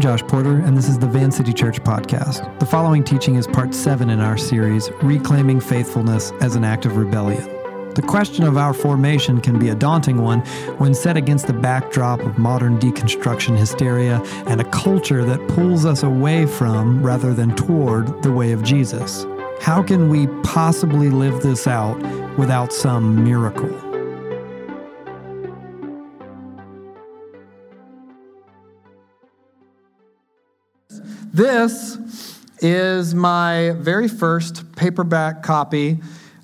I'm Josh Porter, and this is the Van City Church podcast. The following teaching is part seven in our series, Reclaiming Faithfulness as an Act of Rebellion. The question of our formation can be a daunting one when set against the backdrop of modern deconstruction hysteria and a culture that pulls us away from rather than toward the way of Jesus. How can we possibly live this out without some miracle? This is my very first paperback copy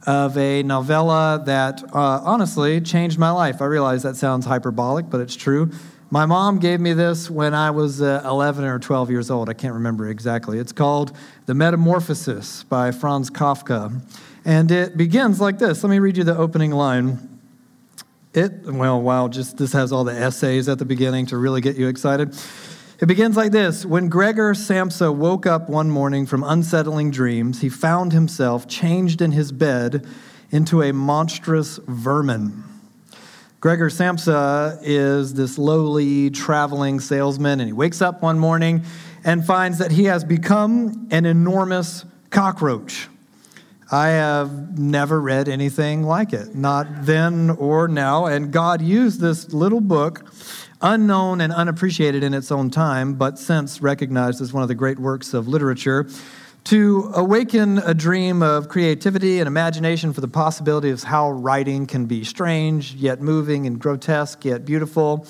of a novella that uh, honestly changed my life. I realize that sounds hyperbolic, but it's true. My mom gave me this when I was uh, 11 or 12 years old. I can't remember exactly. It's called The Metamorphosis by Franz Kafka. And it begins like this. Let me read you the opening line. It, well, wow, just this has all the essays at the beginning to really get you excited. It begins like this When Gregor Samsa woke up one morning from unsettling dreams, he found himself changed in his bed into a monstrous vermin. Gregor Samsa is this lowly traveling salesman, and he wakes up one morning and finds that he has become an enormous cockroach. I have never read anything like it, not then or now. And God used this little book unknown and unappreciated in its own time, but since recognized as one of the great works of literature, to awaken a dream of creativity and imagination for the possibility of how writing can be strange, yet moving, and grotesque, yet beautiful.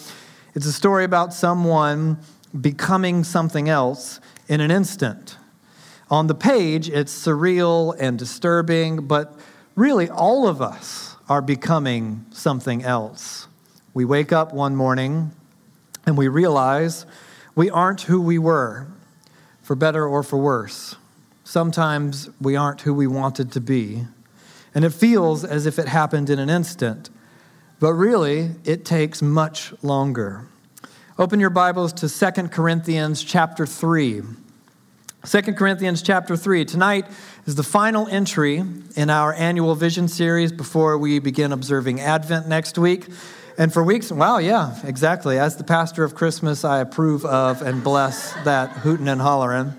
It's a story about someone becoming something else in an instant. On the page, it's surreal and disturbing, but really, all of us are becoming something else. We wake up one morning and we realize we aren't who we were, for better or for worse. Sometimes we aren't who we wanted to be. And it feels as if it happened in an instant, but really, it takes much longer. Open your Bibles to 2 Corinthians chapter 3. 2 Corinthians chapter 3. Tonight is the final entry in our annual vision series before we begin observing Advent next week. And for weeks, wow, yeah, exactly. As the pastor of Christmas, I approve of and bless that hootin' and hollerin'.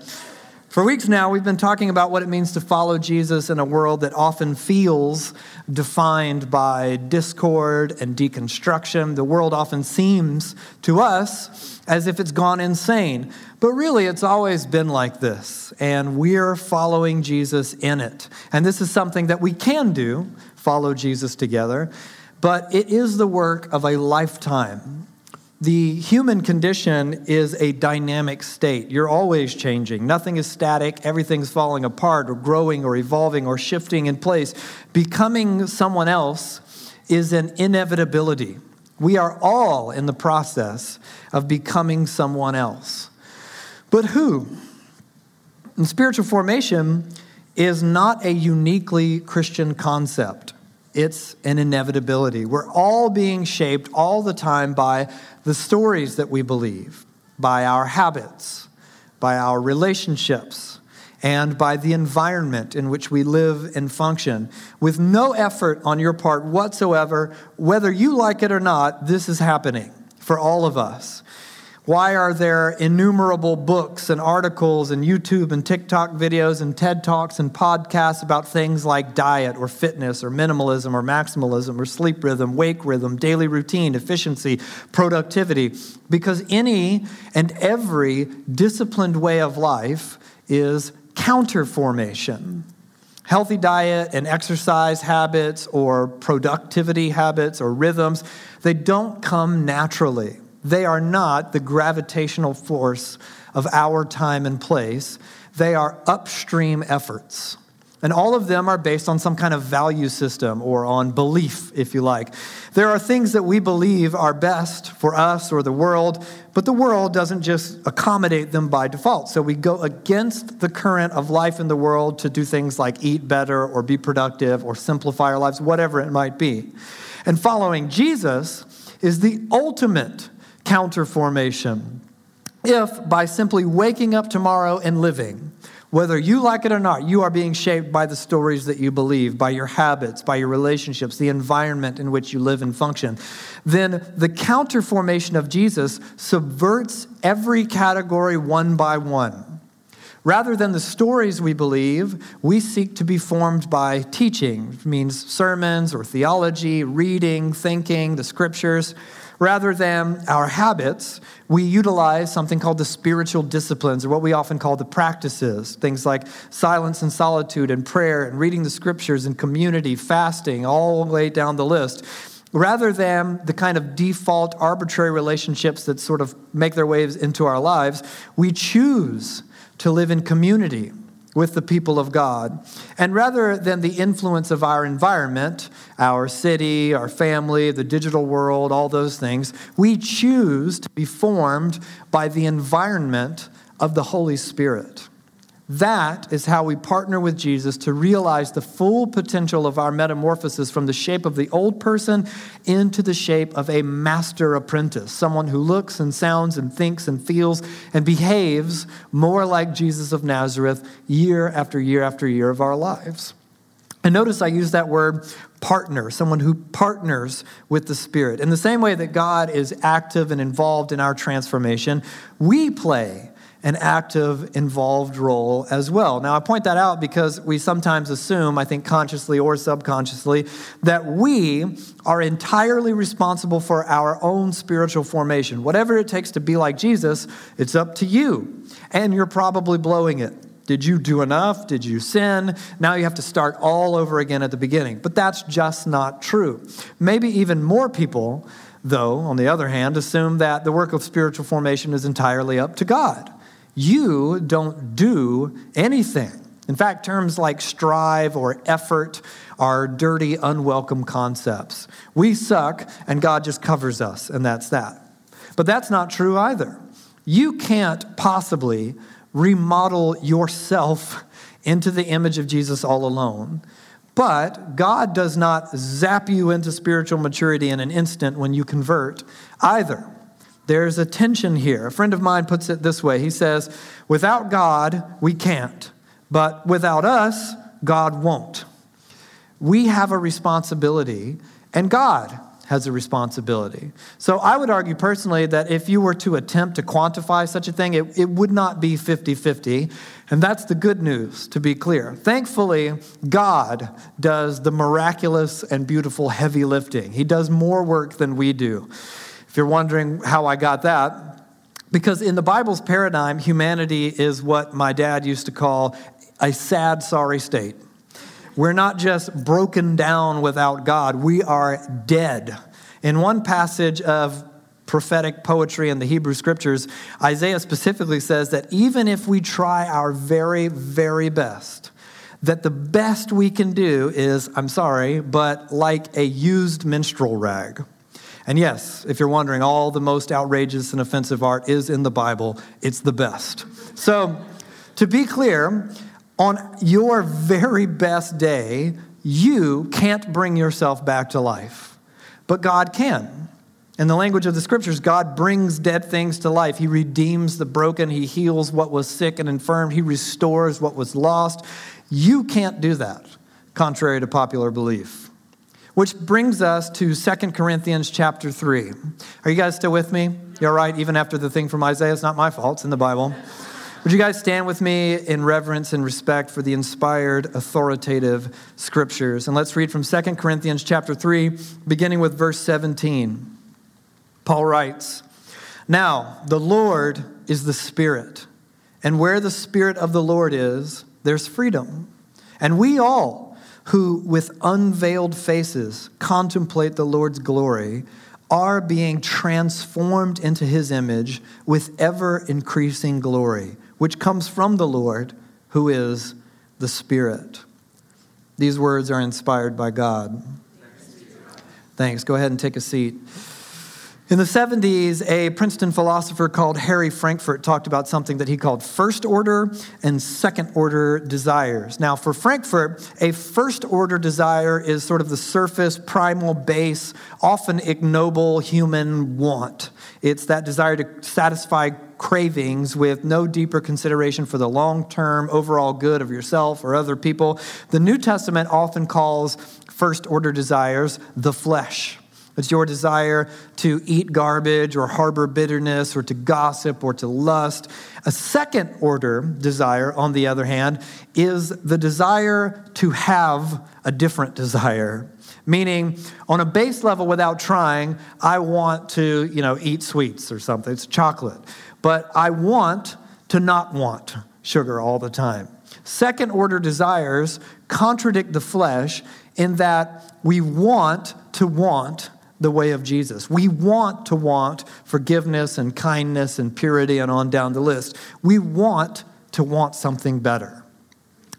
For weeks now, we've been talking about what it means to follow Jesus in a world that often feels defined by discord and deconstruction. The world often seems to us as if it's gone insane. But really, it's always been like this, and we're following Jesus in it. And this is something that we can do follow Jesus together but it is the work of a lifetime. The human condition is a dynamic state. You're always changing. Nothing is static. Everything's falling apart or growing or evolving or shifting in place. Becoming someone else is an inevitability. We are all in the process of becoming someone else. But who? And spiritual formation is not a uniquely Christian concept. It's an inevitability. We're all being shaped all the time by the stories that we believe, by our habits, by our relationships, and by the environment in which we live and function. With no effort on your part whatsoever, whether you like it or not, this is happening for all of us. Why are there innumerable books and articles and YouTube and TikTok videos and TED Talks and podcasts about things like diet or fitness or minimalism or maximalism or sleep rhythm, wake rhythm, daily routine, efficiency, productivity? Because any and every disciplined way of life is counter formation. Healthy diet and exercise habits or productivity habits or rhythms, they don't come naturally. They are not the gravitational force of our time and place. They are upstream efforts. And all of them are based on some kind of value system or on belief, if you like. There are things that we believe are best for us or the world, but the world doesn't just accommodate them by default. So we go against the current of life in the world to do things like eat better or be productive or simplify our lives, whatever it might be. And following Jesus is the ultimate counter formation. If by simply waking up tomorrow and living, Whether you like it or not, you are being shaped by the stories that you believe, by your habits, by your relationships, the environment in which you live and function. Then the counter formation of Jesus subverts every category one by one. Rather than the stories we believe, we seek to be formed by teaching, which means sermons or theology, reading, thinking, the scriptures. Rather than our habits, we utilize something called the spiritual disciplines, or what we often call the practices. Things like silence and solitude, and prayer, and reading the scriptures, and community, fasting, all the way down the list. Rather than the kind of default arbitrary relationships that sort of make their ways into our lives, we choose to live in community with the people of God. And rather than the influence of our environment, our city, our family, the digital world, all those things, we choose to be formed by the environment of the Holy Spirit. That is how we partner with Jesus to realize the full potential of our metamorphosis from the shape of the old person into the shape of a master apprentice, someone who looks and sounds and thinks and feels and behaves more like Jesus of Nazareth year after year after year of our lives. And notice I use that word partner, someone who partners with the Spirit. In the same way that God is active and involved in our transformation, we play an active, involved role as well. Now, I point that out because we sometimes assume, I think consciously or subconsciously, that we are entirely responsible for our own spiritual formation. Whatever it takes to be like Jesus, it's up to you. And you're probably blowing it. Did you do enough? Did you sin? Now you have to start all over again at the beginning. But that's just not true. Maybe even more people, though, on the other hand, assume that the work of spiritual formation is entirely up to God you don't do anything. In fact, terms like strive or effort are dirty, unwelcome concepts. We suck, and God just covers us, and that's that. But that's not true either. You can't possibly remodel yourself into the image of Jesus all alone. But God does not zap you into spiritual maturity in an instant when you convert either. There's a tension here. A friend of mine puts it this way He says, Without God, we can't, but without us, God won't. We have a responsibility, and God has a responsibility. So I would argue personally that if you were to attempt to quantify such a thing, it, it would not be 50 50. And that's the good news, to be clear. Thankfully, God does the miraculous and beautiful heavy lifting, He does more work than we do. You're wondering how I got that, because in the Bible's paradigm, humanity is what my dad used to call a sad, sorry state. We're not just broken down without God, we are dead. In one passage of prophetic poetry in the Hebrew scriptures, Isaiah specifically says that even if we try our very, very best, that the best we can do is, I'm sorry, but like a used menstrual rag. And yes, if you're wondering, all the most outrageous and offensive art is in the Bible. It's the best. So, to be clear, on your very best day, you can't bring yourself back to life, but God can. In the language of the scriptures, God brings dead things to life. He redeems the broken. He heals what was sick and infirm. He restores what was lost. You can't do that, contrary to popular belief. Which brings us to 2 Corinthians chapter 3. Are you guys still with me? You're right, even after the thing from Isaiah, it's not my fault, it's in the Bible. Would you guys stand with me in reverence and respect for the inspired, authoritative scriptures? And let's read from 2 Corinthians chapter 3, beginning with verse 17. Paul writes, Now, the Lord is the Spirit, and where the Spirit of the Lord is, there's freedom. And we all, who with unveiled faces contemplate the Lord's glory are being transformed into his image with ever increasing glory, which comes from the Lord, who is the Spirit. These words are inspired by God. Thanks. Go ahead and take a seat. In the 70s, a Princeton philosopher called Harry Frankfurt talked about something that he called first order and second order desires. Now, for Frankfurt, a first order desire is sort of the surface, primal, base, often ignoble human want. It's that desire to satisfy cravings with no deeper consideration for the long term overall good of yourself or other people. The New Testament often calls first order desires the flesh. It's your desire to eat garbage or harbor bitterness or to gossip or to lust. A second order desire, on the other hand, is the desire to have a different desire. Meaning, on a base level, without trying, I want to, you know, eat sweets or something. It's chocolate. But I want to not want sugar all the time. Second order desires contradict the flesh in that we want to want the way of Jesus. We want to want forgiveness and kindness and purity and on down the list. We want to want something better.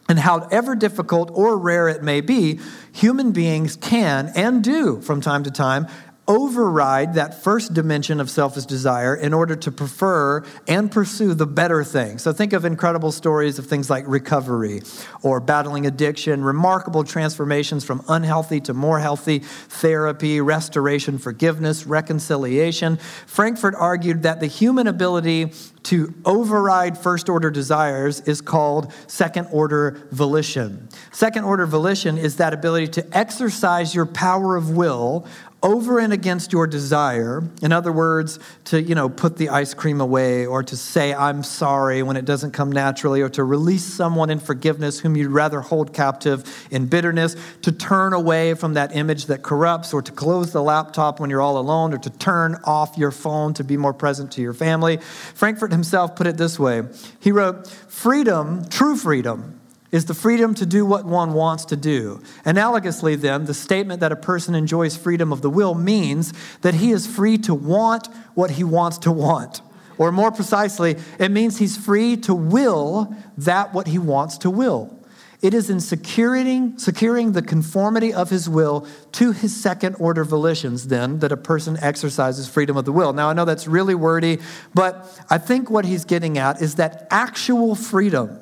And however difficult or rare it may be, human beings can and do from time to time override that first dimension of selfish desire in order to prefer and pursue the better thing. So think of incredible stories of things like recovery or battling addiction, remarkable transformations from unhealthy to more healthy, therapy, restoration, forgiveness, reconciliation. Frankfurt argued that the human ability to override first order desires is called second order volition. Second order volition is that ability to exercise your power of will over and against your desire in other words to you know put the ice cream away or to say i'm sorry when it doesn't come naturally or to release someone in forgiveness whom you'd rather hold captive in bitterness to turn away from that image that corrupts or to close the laptop when you're all alone or to turn off your phone to be more present to your family. Frankfurt himself put it this way. He wrote freedom true freedom is the freedom to do what one wants to do. Analogously, then, the statement that a person enjoys freedom of the will means that he is free to want what he wants to want. Or more precisely, it means he's free to will that what he wants to will. It is in securing, securing the conformity of his will to his second order volitions, then, that a person exercises freedom of the will. Now, I know that's really wordy, but I think what he's getting at is that actual freedom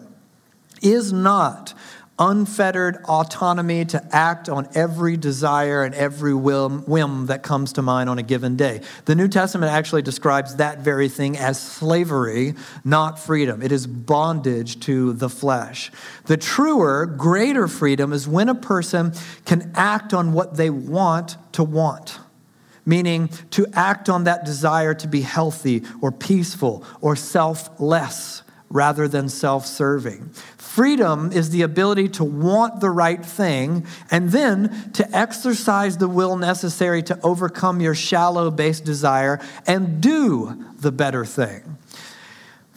is not unfettered autonomy to act on every desire and every whim, that comes to mind on a given day. The New Testament actually describes that very thing as slavery, not freedom. It is bondage to the flesh. The truer, greater freedom is when a person can act on what they want to want meaning to act on that desire to be healthy or peaceful or selfless rather than self serving. Freedom is the ability to want the right thing and then to exercise the will necessary to overcome your shallow based desire and do the better thing.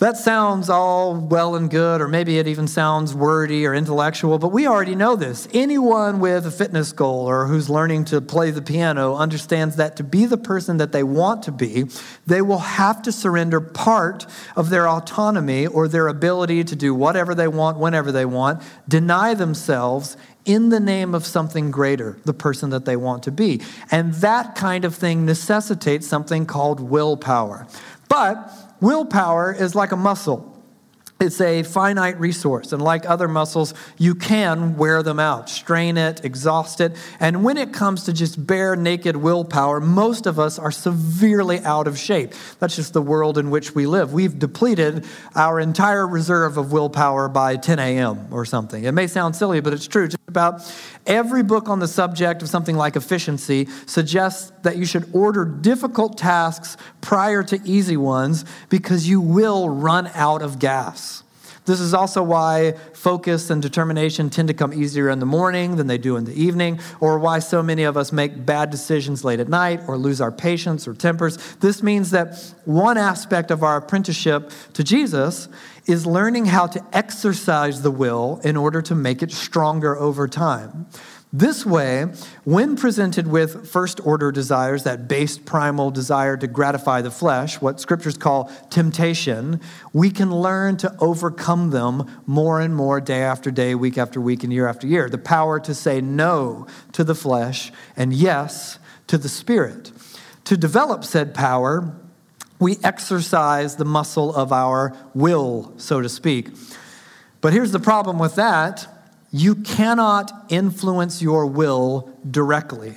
That sounds all well and good, or maybe it even sounds wordy or intellectual, but we already know this. Anyone with a fitness goal or who's learning to play the piano understands that to be the person that they want to be, they will have to surrender part of their autonomy or their ability to do whatever they want, whenever they want, deny themselves in the name of something greater, the person that they want to be. And that kind of thing necessitates something called willpower. But Willpower is like a muscle. It's a finite resource, and like other muscles, you can wear them out, strain it, exhaust it. And when it comes to just bare naked willpower, most of us are severely out of shape. That's just the world in which we live. We've depleted our entire reserve of willpower by 10 a.m. or something. It may sound silly, but it's true. Just about every book on the subject of something like efficiency suggests that you should order difficult tasks prior to easy ones because you will run out of gas. This is also why focus and determination tend to come easier in the morning than they do in the evening, or why so many of us make bad decisions late at night or lose our patience or tempers. This means that one aspect of our apprenticeship to Jesus is learning how to exercise the will in order to make it stronger over time. This way, when presented with first order desires, that base primal desire to gratify the flesh, what scriptures call temptation, we can learn to overcome them more and more day after day, week after week, and year after year. The power to say no to the flesh and yes to the spirit. To develop said power, we exercise the muscle of our will, so to speak. But here's the problem with that you cannot influence your will directly.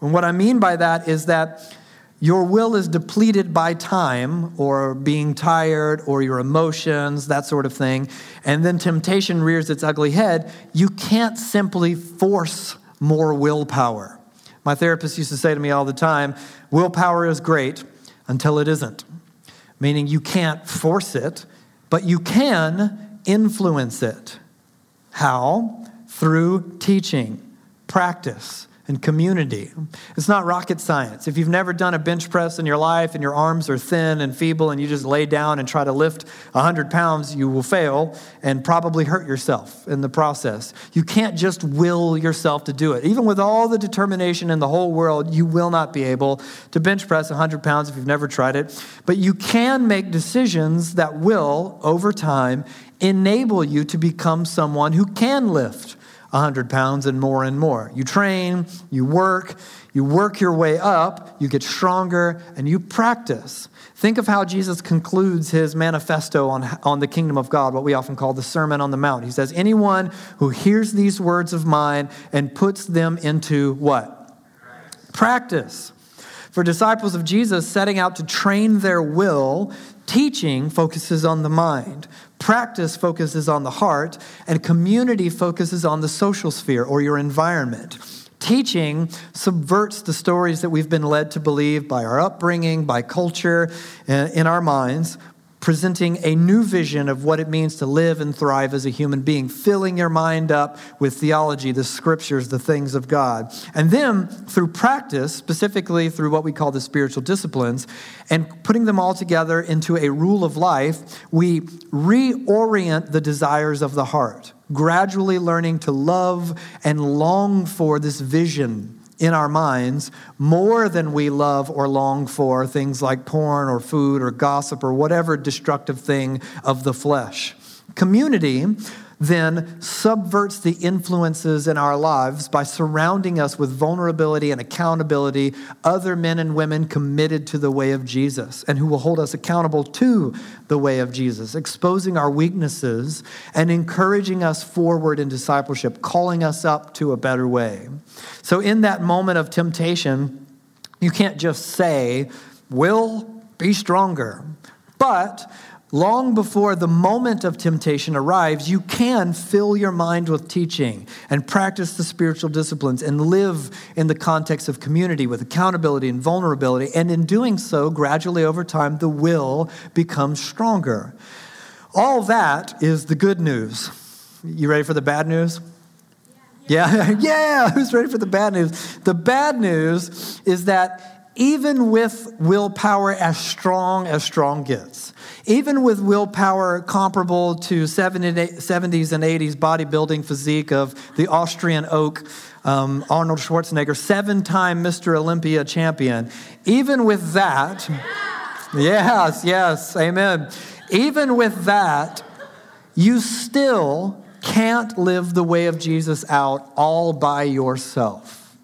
And what I mean by that is that your will is depleted by time or being tired or your emotions, that sort of thing, and then temptation rears its ugly head, you can't simply force more willpower. My therapist used to say to me all the time willpower is great until it isn't, meaning you can't force it, but you can influence it. How? Through teaching, practice, and community. It's not rocket science. If you've never done a bench press in your life and your arms are thin and feeble and you just lay down and try to lift 100 pounds, you will fail and probably hurt yourself in the process. You can't just will yourself to do it. Even with all the determination in the whole world, you will not be able to bench press 100 pounds if you've never tried it. But you can make decisions that will, over time, enable you to become someone who can lift 100 pounds and more and more. You train, you work, you work your way up, you get stronger, and you practice. Think of how Jesus concludes his manifesto on, on the kingdom of God, what we often call the Sermon on the Mount. He says, Anyone who hears these words of mine and puts them into what? Practice. For disciples of Jesus, setting out to train their will, teaching focuses on the mind. Practice focuses on the heart, and community focuses on the social sphere or your environment. Teaching subverts the stories that we've been led to believe by our upbringing, by culture, uh, in our minds, presenting a new vision of what it means to live and thrive as a human being, filling your mind up with theology, the scriptures, the things of God. And then through practice, specifically through what we call the spiritual disciplines, and putting them all together into a rule of life, we reorient the desires of the heart, gradually learning to love and long for this vision in our minds more than we love or long for things like porn or food or gossip or whatever destructive thing of the flesh. Community then subverts the influences in our lives by surrounding us with vulnerability and accountability, other men and women committed to the way of Jesus and who will hold us accountable to the way of Jesus, exposing our weaknesses and encouraging us forward in discipleship, calling us up to a better way. So, in that moment of temptation, you can't just say, Will be stronger. But long before the moment of temptation arrives, you can fill your mind with teaching and practice the spiritual disciplines and live in the context of community with accountability and vulnerability. And in doing so, gradually over time, the will becomes stronger. All that is the good news. You ready for the bad news? Yeah, yeah, who's ready for the bad news? The bad news is that even with willpower as strong as strong gets, even with willpower comparable to 70s and 80s bodybuilding physique of the Austrian oak, um, Arnold Schwarzenegger, seven time Mr. Olympia champion, even with that, yes, yes, amen. Even with that, you still can't live the way of Jesus out all by yourself.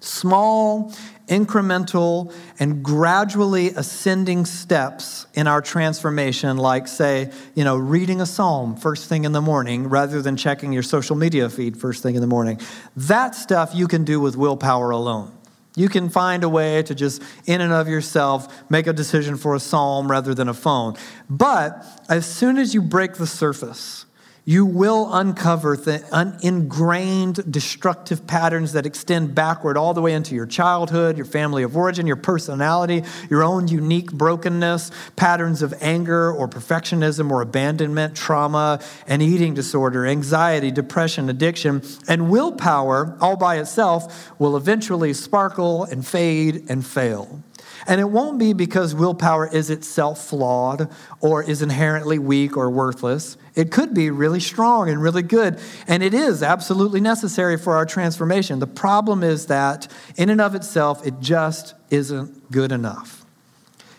Small incremental and gradually ascending steps in our transformation, like, say, you know, reading a psalm first thing in the morning rather than checking your social media feed first thing in the morning. That stuff you can do with willpower alone. You can find a way to just, in and of yourself, make a decision for a psalm rather than a phone. But as soon as you break the surface, you will uncover the ingrained destructive patterns that extend backward all the way into your childhood, your family of origin, your personality, your own unique brokenness, patterns of anger or perfectionism or abandonment, trauma, and eating disorder, anxiety, depression, addiction. And willpower, all by itself, will eventually sparkle and fade and fail. And it won't be because willpower is itself flawed or is inherently weak or worthless. It could be really strong and really good, and it is absolutely necessary for our transformation. The problem is that, in and of itself, it just isn't good enough.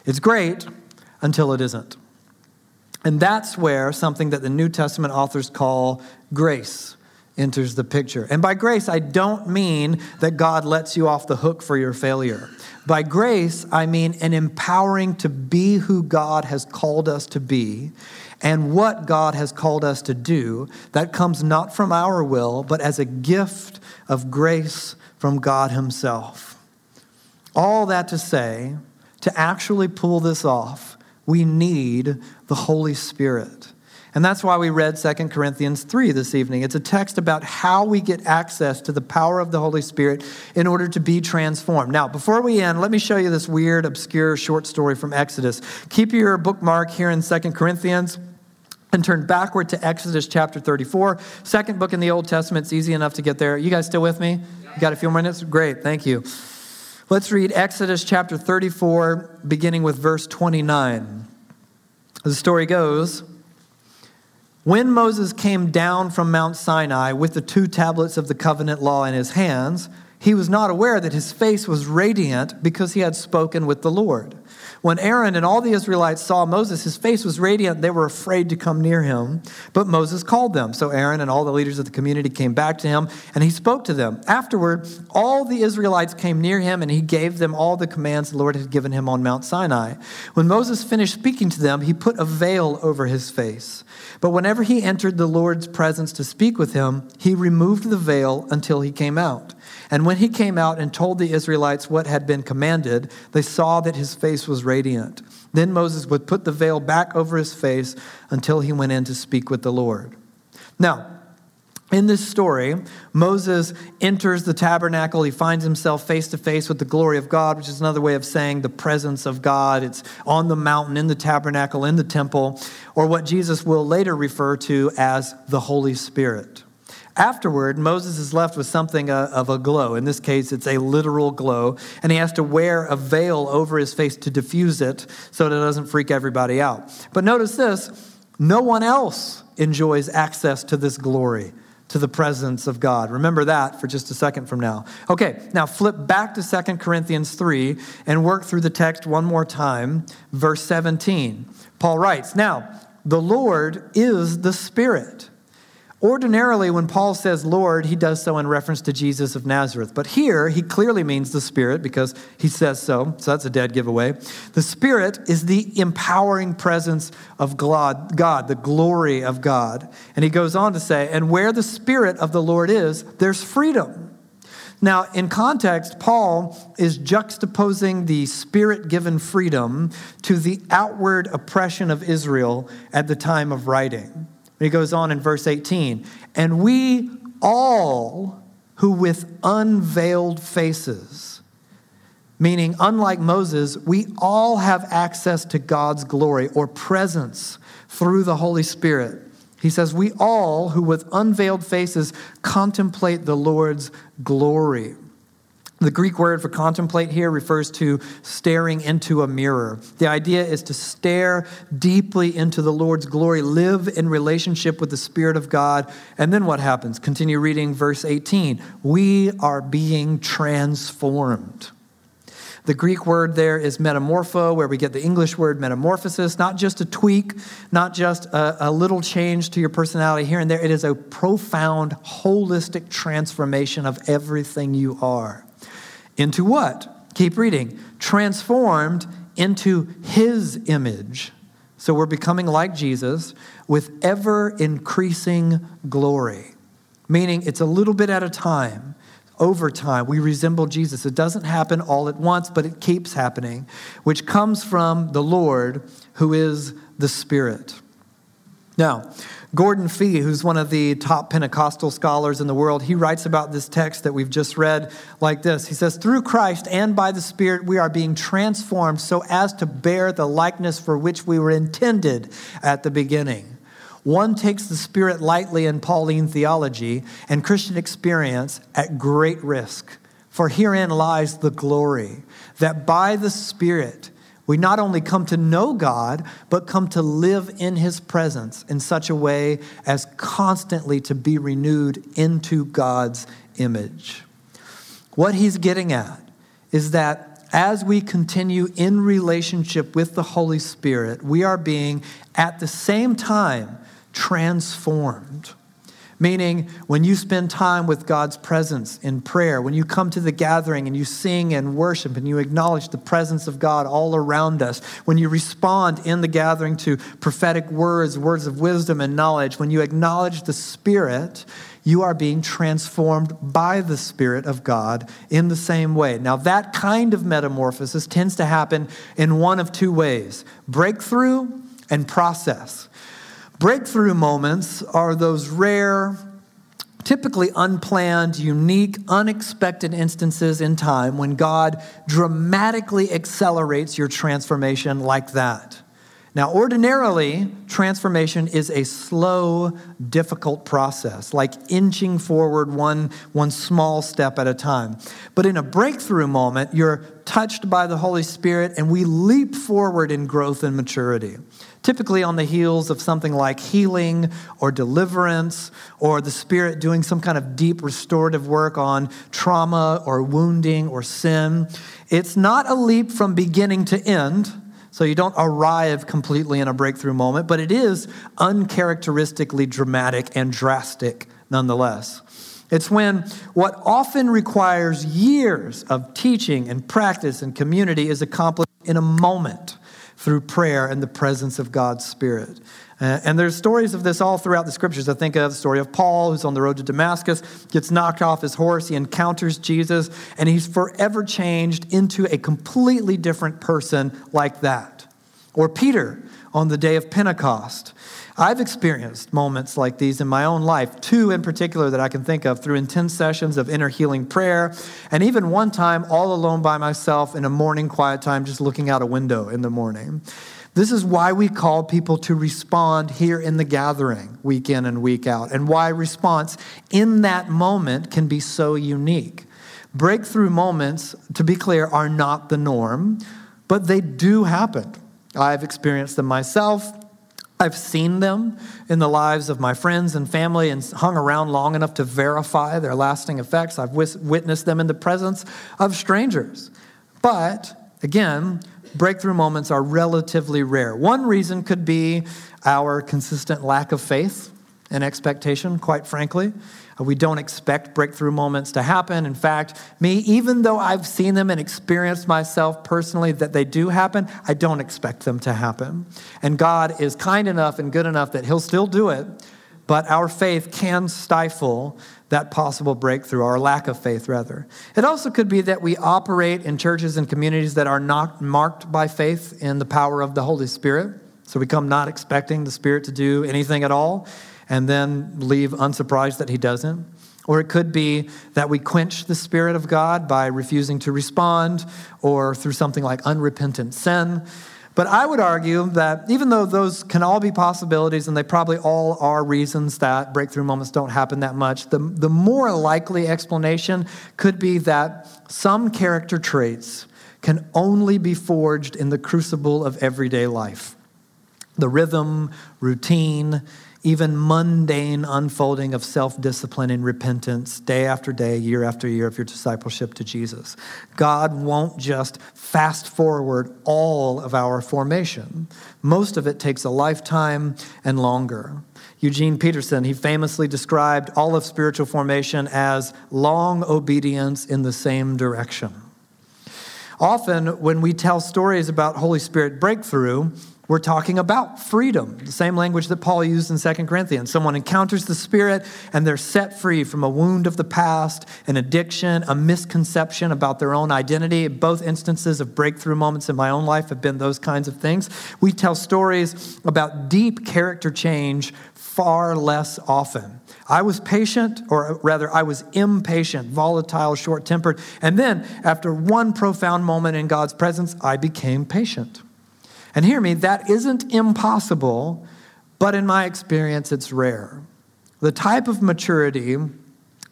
It's great until it isn't. And that's where something that the New Testament authors call grace enters the picture. And by grace, I don't mean that God lets you off the hook for your failure. By grace, I mean an empowering to be who God has called us to be and what God has called us to do that comes not from our will, but as a gift of grace from God Himself. All that to say, to actually pull this off, we need the Holy Spirit. And that's why we read 2 Corinthians 3 this evening. It's a text about how we get access to the power of the Holy Spirit in order to be transformed. Now, before we end, let me show you this weird, obscure short story from Exodus. Keep your bookmark here in 2 Corinthians and turn backward to Exodus chapter 34, second book in the Old Testament. It's easy enough to get there. You guys still with me? You got a few minutes? Great, thank you. Let's read Exodus chapter 34, beginning with verse 29. The story goes when Moses came down from Mount Sinai with the two tablets of the covenant law in his hands, he was not aware that his face was radiant because he had spoken with the Lord. When Aaron and all the Israelites saw Moses, his face was radiant. They were afraid to come near him, but Moses called them. So Aaron and all the leaders of the community came back to him, and he spoke to them. Afterward, all the Israelites came near him, and he gave them all the commands the Lord had given him on Mount Sinai. When Moses finished speaking to them, he put a veil over his face. But whenever he entered the Lord's presence to speak with him, he removed the veil until he came out. And when he came out and told the Israelites what had been commanded, they saw that his face was radiant. Then Moses would put the veil back over his face until he went in to speak with the Lord. Now, in this story, Moses enters the tabernacle. He finds himself face to face with the glory of God, which is another way of saying the presence of God. It's on the mountain, in the tabernacle, in the temple, or what Jesus will later refer to as the Holy Spirit. Afterward, Moses is left with something uh, of a glow. In this case, it's a literal glow, and he has to wear a veil over his face to diffuse it so that it doesn't freak everybody out. But notice this no one else enjoys access to this glory, to the presence of God. Remember that for just a second from now. Okay, now flip back to 2 Corinthians 3 and work through the text one more time, verse 17. Paul writes, Now, the Lord is the Spirit. Ordinarily, when Paul says Lord, he does so in reference to Jesus of Nazareth. But here, he clearly means the Spirit because he says so. So that's a dead giveaway. The Spirit is the empowering presence of God, the glory of God. And he goes on to say, and where the Spirit of the Lord is, there's freedom. Now, in context, Paul is juxtaposing the spirit given freedom to the outward oppression of Israel at the time of writing. He goes on in verse 18, and we all who with unveiled faces, meaning unlike Moses, we all have access to God's glory or presence through the Holy Spirit. He says, We all who with unveiled faces contemplate the Lord's glory. The Greek word for contemplate here refers to staring into a mirror. The idea is to stare deeply into the Lord's glory, live in relationship with the Spirit of God. And then what happens? Continue reading verse 18. We are being transformed. The Greek word there is metamorpho, where we get the English word metamorphosis, not just a tweak, not just a, a, little change to your personality here and there. It is a profound, holistic transformation of everything you are. Into what? Keep reading. Transformed into his image. So we're becoming like Jesus with ever increasing glory, meaning it's a little bit at a time. Over time, we resemble Jesus. It doesn't happen all at once, but it keeps happening, which comes from the Lord who is the Spirit. Now, Gordon Fee, who's one of the top Pentecostal scholars in the world, he writes about this text that we've just read like this. He says, Through Christ and by the Spirit, we are being transformed so as to bear the likeness for which we were intended at the beginning. One takes the Spirit lightly in Pauline theology and Christian experience at great risk. For herein lies the glory that by the Spirit, we not only come to know God, but come to live in His presence in such a way as constantly to be renewed into God's image. What he's getting at is that as we continue in relationship with the Holy Spirit, we are being at the same time transformed. Meaning, when you spend time with God's presence in prayer, when you come to the gathering and you sing and worship and you acknowledge the presence of God all around us, when you respond in the gathering to prophetic words, words of wisdom and knowledge, when you acknowledge the Spirit, you are being transformed by the Spirit of God in the same way. Now, that kind of metamorphosis tends to happen in one of two ways breakthrough and process. Breakthrough moments are those rare, typically unplanned, unique, unexpected instances in time when God dramatically accelerates your transformation like that. Now, ordinarily, transformation is a slow, difficult process, like inching forward one, one small step at a time. But in a breakthrough moment, you're touched by the Holy Spirit, and we leap forward in growth and maturity typically on the heels of something like healing or deliverance or the Spirit doing some kind of deep restorative work on trauma or wounding or sin. It's not a leap from beginning to end. So you don't arrive completely in a breakthrough moment, but it is uncharacteristically dramatic and drastic nonetheless. It's when what often requires years of teaching and practice and community is accomplished in a moment through prayer and the presence of God's Spirit. Uh, and there's stories of this all throughout the scriptures. I think of the story of Paul, who's on the road to Damascus, gets knocked off his horse, he encounters Jesus, and he's forever changed into a completely different person like that. Or Peter on the day of Pentecost. I've experienced moments like these in my own life, two in particular that I can think of through intense sessions of inner healing prayer, and even one time all alone by myself in a morning quiet time, just looking out a window in the morning. This is why we call people to respond here in the gathering, week in and week out, and why response in that moment can be so unique. Breakthrough moments, to be clear, are not the norm, but they do happen. I've experienced them myself. I've seen them in the lives of my friends and family and hung around long enough to verify their lasting effects. I've witnessed them in the presence of strangers. But again, breakthrough moments are relatively rare. One reason could be our consistent lack of faith and expectation, quite frankly. We don't expect breakthrough moments to happen. In fact, me, even though I've seen them and experienced myself personally that they do happen, I don't expect them to happen. And God is kind enough and good enough that He'll still do it, but our faith can stifle that possible breakthrough, or lack of faith, rather. It also could be that we operate in churches and communities that are not marked by faith in the power of the Holy Spirit. So we come not expecting the Spirit to do anything at all and then leave unsurprised that he doesn't. Or it could be that we quench the Spirit of God by refusing to respond or through something like unrepentant sin. But I would argue that even though those can all be possibilities and they probably all are reasons that breakthrough moments don't happen that much, the, the more likely explanation could be that some character traits can only be forged in the crucible of everyday life. The rhythm, routine, even mundane unfolding of self discipline and repentance day after day, year after year of your discipleship to Jesus. God won't just fast forward all of our formation, most of it takes a lifetime and longer. Eugene Peterson, he famously described all of spiritual formation as long obedience in the same direction. Often, when we tell stories about Holy Spirit breakthrough, we're talking about freedom, the same language that Paul used in 2 Corinthians. Someone encounters the Spirit and they're set free from a wound of the past, an addiction, a misconception about their own identity. Both instances of breakthrough moments in my own life have been those kinds of things. We tell stories about deep character change far less often. I was patient, or rather, I was impatient, volatile, short tempered. And then, after one profound moment in God's presence, I became patient. And hear me, that isn't impossible, but in my experience, it's rare. The type of maturity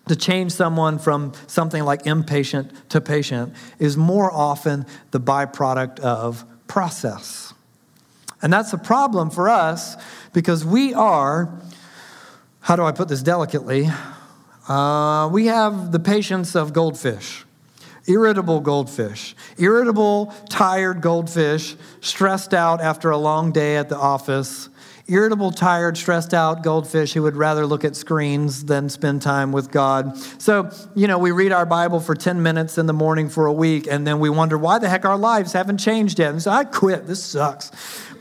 to change someone from something like impatient to patient is more often the byproduct of process. And that's a problem for us because we are, how do I put this delicately? Uh, we have the patience of goldfish irritable goldfish, irritable, tired goldfish, stressed out after a long day at the office, irritable, tired, stressed out goldfish who would rather look at screens than spend time with God. So, you know, we read our Bible for 10 minutes in the morning for a week, and then we wonder why the heck our lives haven't changed yet. And so I quit. This sucks.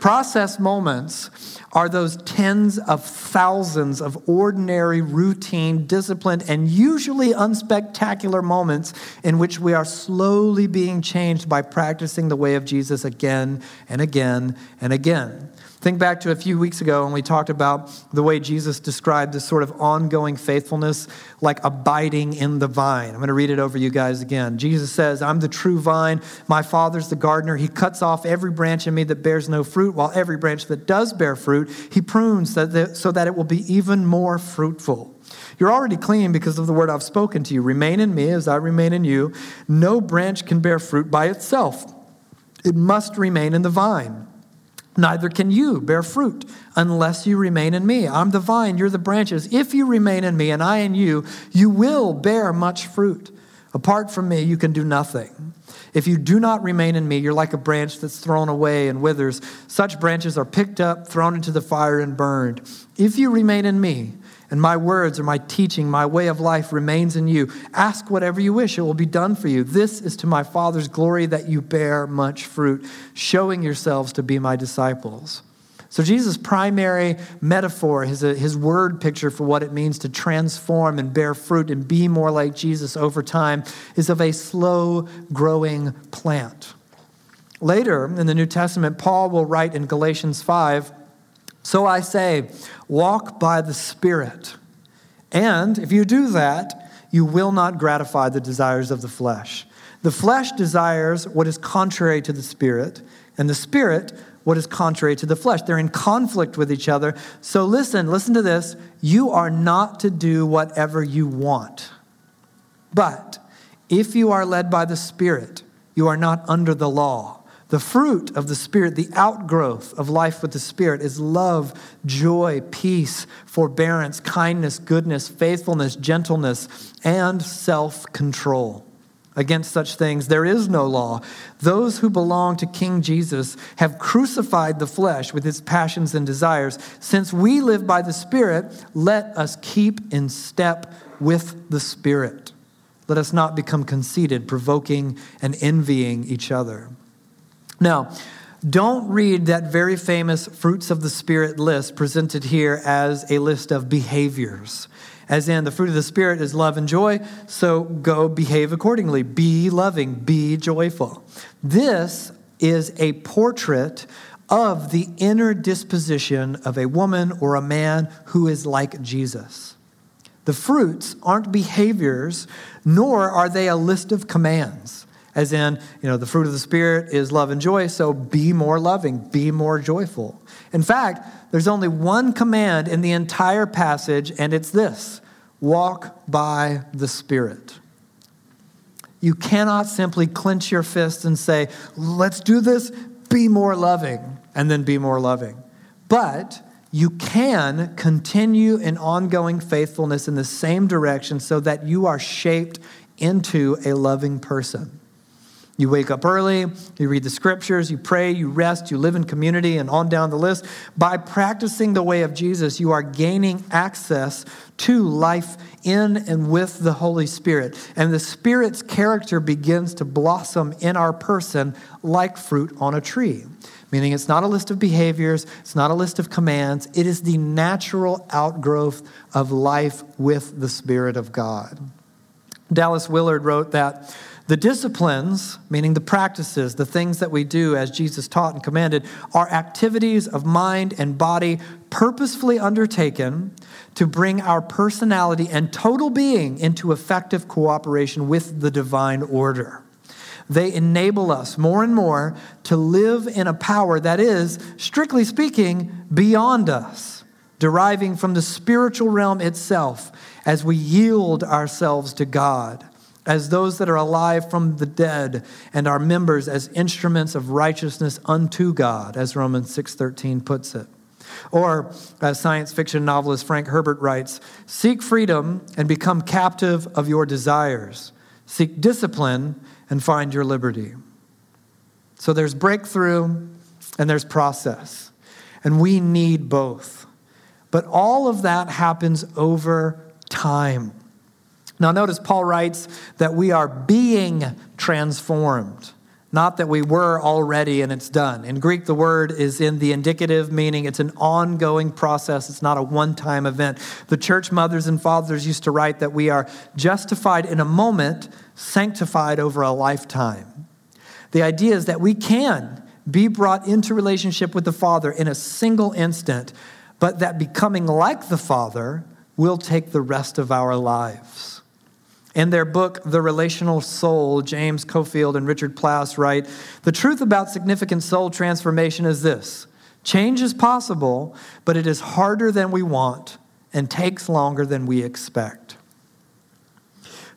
Process moments are those tens of thousands of ordinary, routine, disciplined, and usually unspectacular moments in which we are slowly being changed by practicing the way of Jesus again and again and again. Think back to a few weeks ago when we talked about the way Jesus described this sort of ongoing faithfulness, like abiding in the vine. I'm going to read it over you guys again. Jesus says, I'm the true vine. My Father's the gardener. He cuts off every branch in me that bears no fruit, while every branch that does bear fruit, he prunes so that it will be even more fruitful. You're already clean because of the word I've spoken to you. Remain in me as I remain in you. No branch can bear fruit by itself, it must remain in the vine. Neither can you bear fruit unless you remain in me. I'm the vine, you're the branches. If you remain in me and I in you, you will bear much fruit. Apart from me, you can do nothing. If you do not remain in me, you're like a branch that's thrown away and withers. Such branches are picked up, thrown into the fire, and burned. If you remain in me, and my words or my teaching, my way of life remains in you. Ask whatever you wish, it will be done for you. This is to my Father's glory that you bear much fruit, showing yourselves to be my disciples. So, Jesus' primary metaphor, his, uh, his word picture for what it means to transform and bear fruit and be more like Jesus over time, is of a slow growing plant. Later in the New Testament, Paul will write in Galatians 5 So I say, Walk by the Spirit. And if you do that, you will not gratify the desires of the flesh. The flesh desires what is contrary to the Spirit, and the Spirit what is contrary to the flesh. They're in conflict with each other. So listen, listen to this. You are not to do whatever you want. But if you are led by the Spirit, you are not under the law. The fruit of the Spirit, the outgrowth of life with the Spirit, is love, joy, peace, forbearance, kindness, goodness, faithfulness, gentleness, and self control. Against such things there is no law. Those who belong to King Jesus have crucified the flesh with its passions and desires. Since we live by the Spirit, let us keep in step with the Spirit. Let us not become conceited, provoking and envying each other. Now, don't read that very famous fruits of the Spirit list presented here as a list of behaviors. As in, the fruit of the Spirit is love and joy, so go behave accordingly. Be loving, be joyful. This is a portrait of the inner disposition of a woman or a man who is like Jesus. The fruits aren't behaviors, nor are they a list of commands as in, you know, the fruit of the Spirit is love and joy, so be more loving, be more joyful. In fact, there's only one command in the entire passage, and it's this walk by the Spirit. You cannot simply clench your fist and say, let's do this, be more loving, and then be more loving. But you can continue in ongoing faithfulness in the same direction so that you are shaped into a loving person. You wake up early, you read the scriptures, you pray, you rest, you live in community, and on down the list. By practicing the way of Jesus, you are gaining access to life in and with the Holy Spirit. And the Spirit's character begins to blossom in our person like fruit on a tree. Meaning, it's not a list of behaviors, it's not a list of commands, it is the natural outgrowth of life with the Spirit of God. Dallas Willard wrote that the disciplines, meaning the practices, the things that we do as Jesus taught and commanded, are activities of mind and body purposefully undertaken to bring our personality and total being into effective cooperation with the divine order. They enable us more and more to live in a power that is, strictly speaking, beyond us, deriving from the spiritual realm itself as we yield ourselves to God as those that are alive from the dead and are members as instruments of righteousness unto God as Romans 6:13 puts it. Or as science fiction novelist Frank Herbert writes, seek freedom and become captive of your desires. Seek discipline and find your liberty. So there's breakthrough and there's process. And we need both. But all of that happens over time. Now, notice Paul writes that we are being transformed, not that we were already and it's done. In Greek, the word is in the indicative, meaning it's an ongoing process, it's not a one time event. The church mothers and fathers used to write that we are justified in a moment, sanctified over a lifetime. The idea is that we can be brought into relationship with the Father in a single instant, but that becoming like the Father will take the rest of our lives. In their book, The Relational Soul, James Cofield and Richard Plass write The truth about significant soul transformation is this change is possible, but it is harder than we want and takes longer than we expect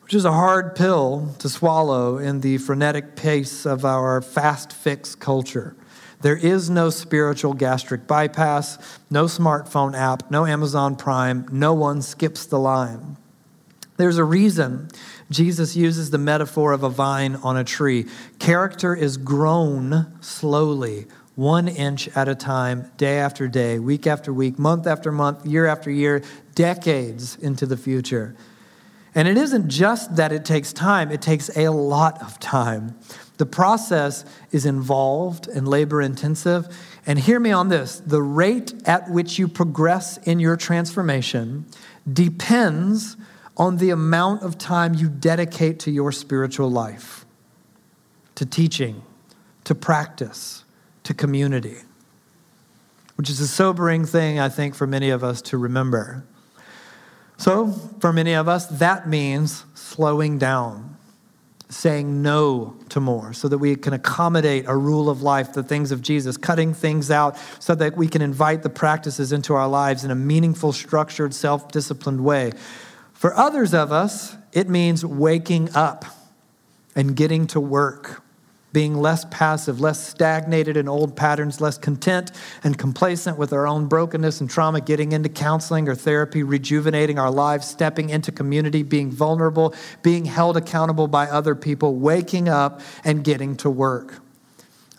which is a hard pill to swallow in the frenetic pace of our fast fix culture. There is no spiritual gastric bypass, no smartphone app, no Amazon Prime, no one skips the line. There's a reason Jesus uses the metaphor of a vine on a tree. Character is grown slowly, one inch at a time, day after day, week after week, month after month, year after year, decades into the future. And it isn't just that it takes time, it takes a lot of time. The process is involved and labor intensive. And hear me on this the rate at which you progress in your transformation depends on the amount of time you dedicate to your spiritual life, to teaching, to practice, to community, which is a sobering thing, I think, for many of us to remember. So, for many of us, that means slowing down, saying no to more, so that we can accommodate a rule of life, the things of Jesus, cutting things out so that we can invite the practices into our lives in a meaningful, structured, self disciplined way. For others of us, it means waking up and getting to work being less passive, less stagnated in old patterns, less content and complacent with our own brokenness and trauma, getting into counseling or therapy, rejuvenating our lives, stepping into community, being vulnerable, being held accountable by other people, waking up and getting to work.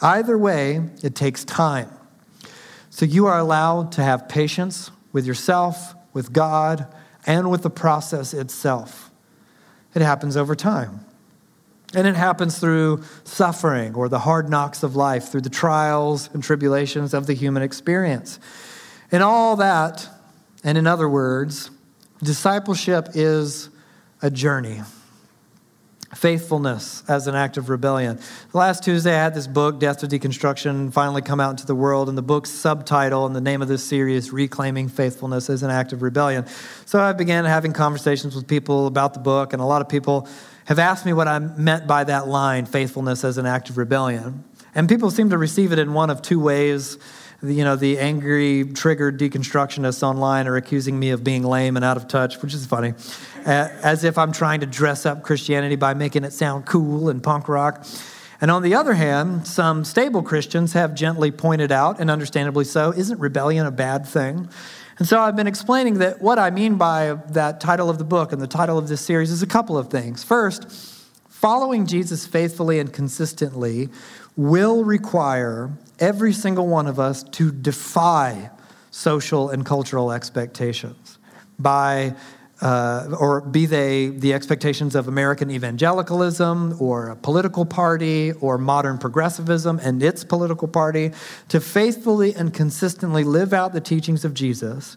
Either way, it takes time. So you are allowed to have patience with yourself, with God, and with the process itself. It happens over time. And it happens through suffering or the hard knocks of life, through the trials and tribulations of the human experience. And all that, and in other words, discipleship is a journey. Faithfulness as an act of rebellion. Last Tuesday, I had this book, Death to Deconstruction, finally come out into the world, and the book's subtitle and the name of this series, Reclaiming Faithfulness as an Act of Rebellion. So I began having conversations with people about the book, and a lot of people have asked me what I meant by that line, faithfulness as an act of rebellion. And people seem to receive it in one of two ways. You know, the angry, triggered deconstructionists online are accusing me of being lame and out of touch, which is funny, as if I'm trying to dress up Christianity by making it sound cool and punk rock. And on the other hand, some stable Christians have gently pointed out, and understandably so, isn't rebellion a bad thing? And so I've been explaining that what I mean by that title of the book and the title of this series is a couple of things. First, following Jesus faithfully and consistently will require every single one of us to defy social and cultural expectations by uh, or be they the expectations of American evangelicalism or a political party or modern progressivism and its political party, to faithfully and consistently live out the teachings of Jesus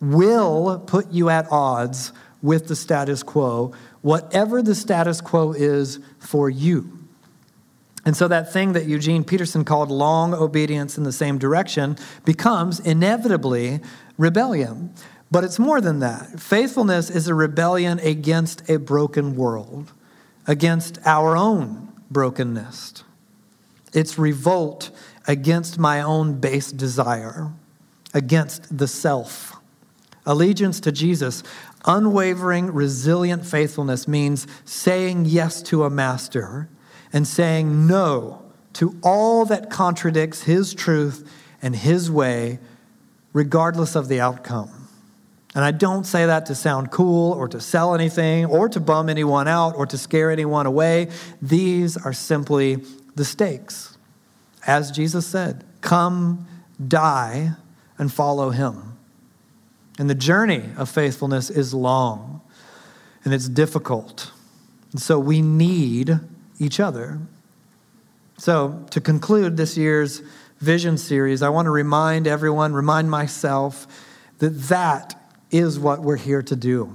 will put you at odds with the status quo, whatever the status quo is for you. And so that thing that Eugene Peterson called long obedience in the same direction becomes inevitably rebellion. But it's more than that. Faithfulness is a rebellion against a broken world, against our own brokenness. It's revolt against my own base desire, against the self. Allegiance to Jesus, unwavering, resilient faithfulness means saying yes to a master and saying no to all that contradicts his truth and his way, regardless of the outcome. And I don't say that to sound cool or to sell anything or to bum anyone out or to scare anyone away. These are simply the stakes. As Jesus said, come die, and follow him. And the journey of faithfulness is long and it's difficult. And so we need each other. So, to conclude this year's vision series, I want to remind everyone, remind myself, that that is what we're here to do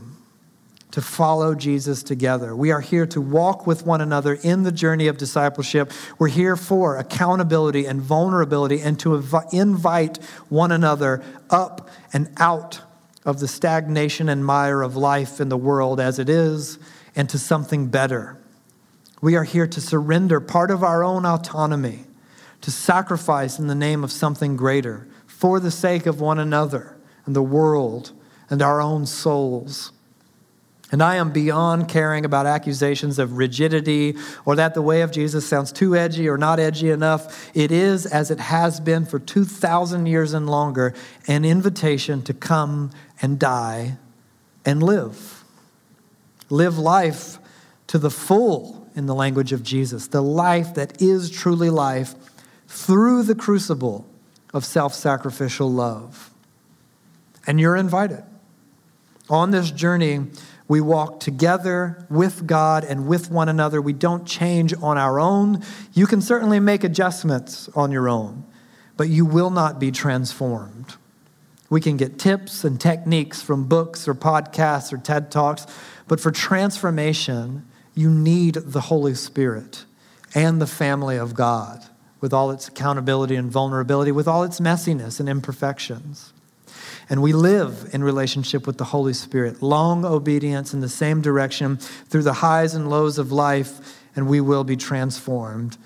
to follow Jesus together. We are here to walk with one another in the journey of discipleship. We're here for accountability and vulnerability and to invite one another up and out of the stagnation and mire of life in the world as it is and to something better. We are here to surrender part of our own autonomy, to sacrifice in the name of something greater for the sake of one another and the world and our own souls. And I am beyond caring about accusations of rigidity or that the way of Jesus sounds too edgy or not edgy enough. It is, as it has been for 2,000 years and longer, an invitation to come and die and live. Live life to the full, in the language of Jesus, the life that is truly life through the crucible of self sacrificial love. And you're invited. On this journey, we walk together with God and with one another. We don't change on our own. You can certainly make adjustments on your own, but you will not be transformed. We can get tips and techniques from books or podcasts or TED Talks, but for transformation, you need the Holy Spirit and the family of God with all its accountability and vulnerability, with all its messiness and imperfections. And we live in relationship with the Holy Spirit, long obedience in the same direction through the highs and lows of life, and we will be transformed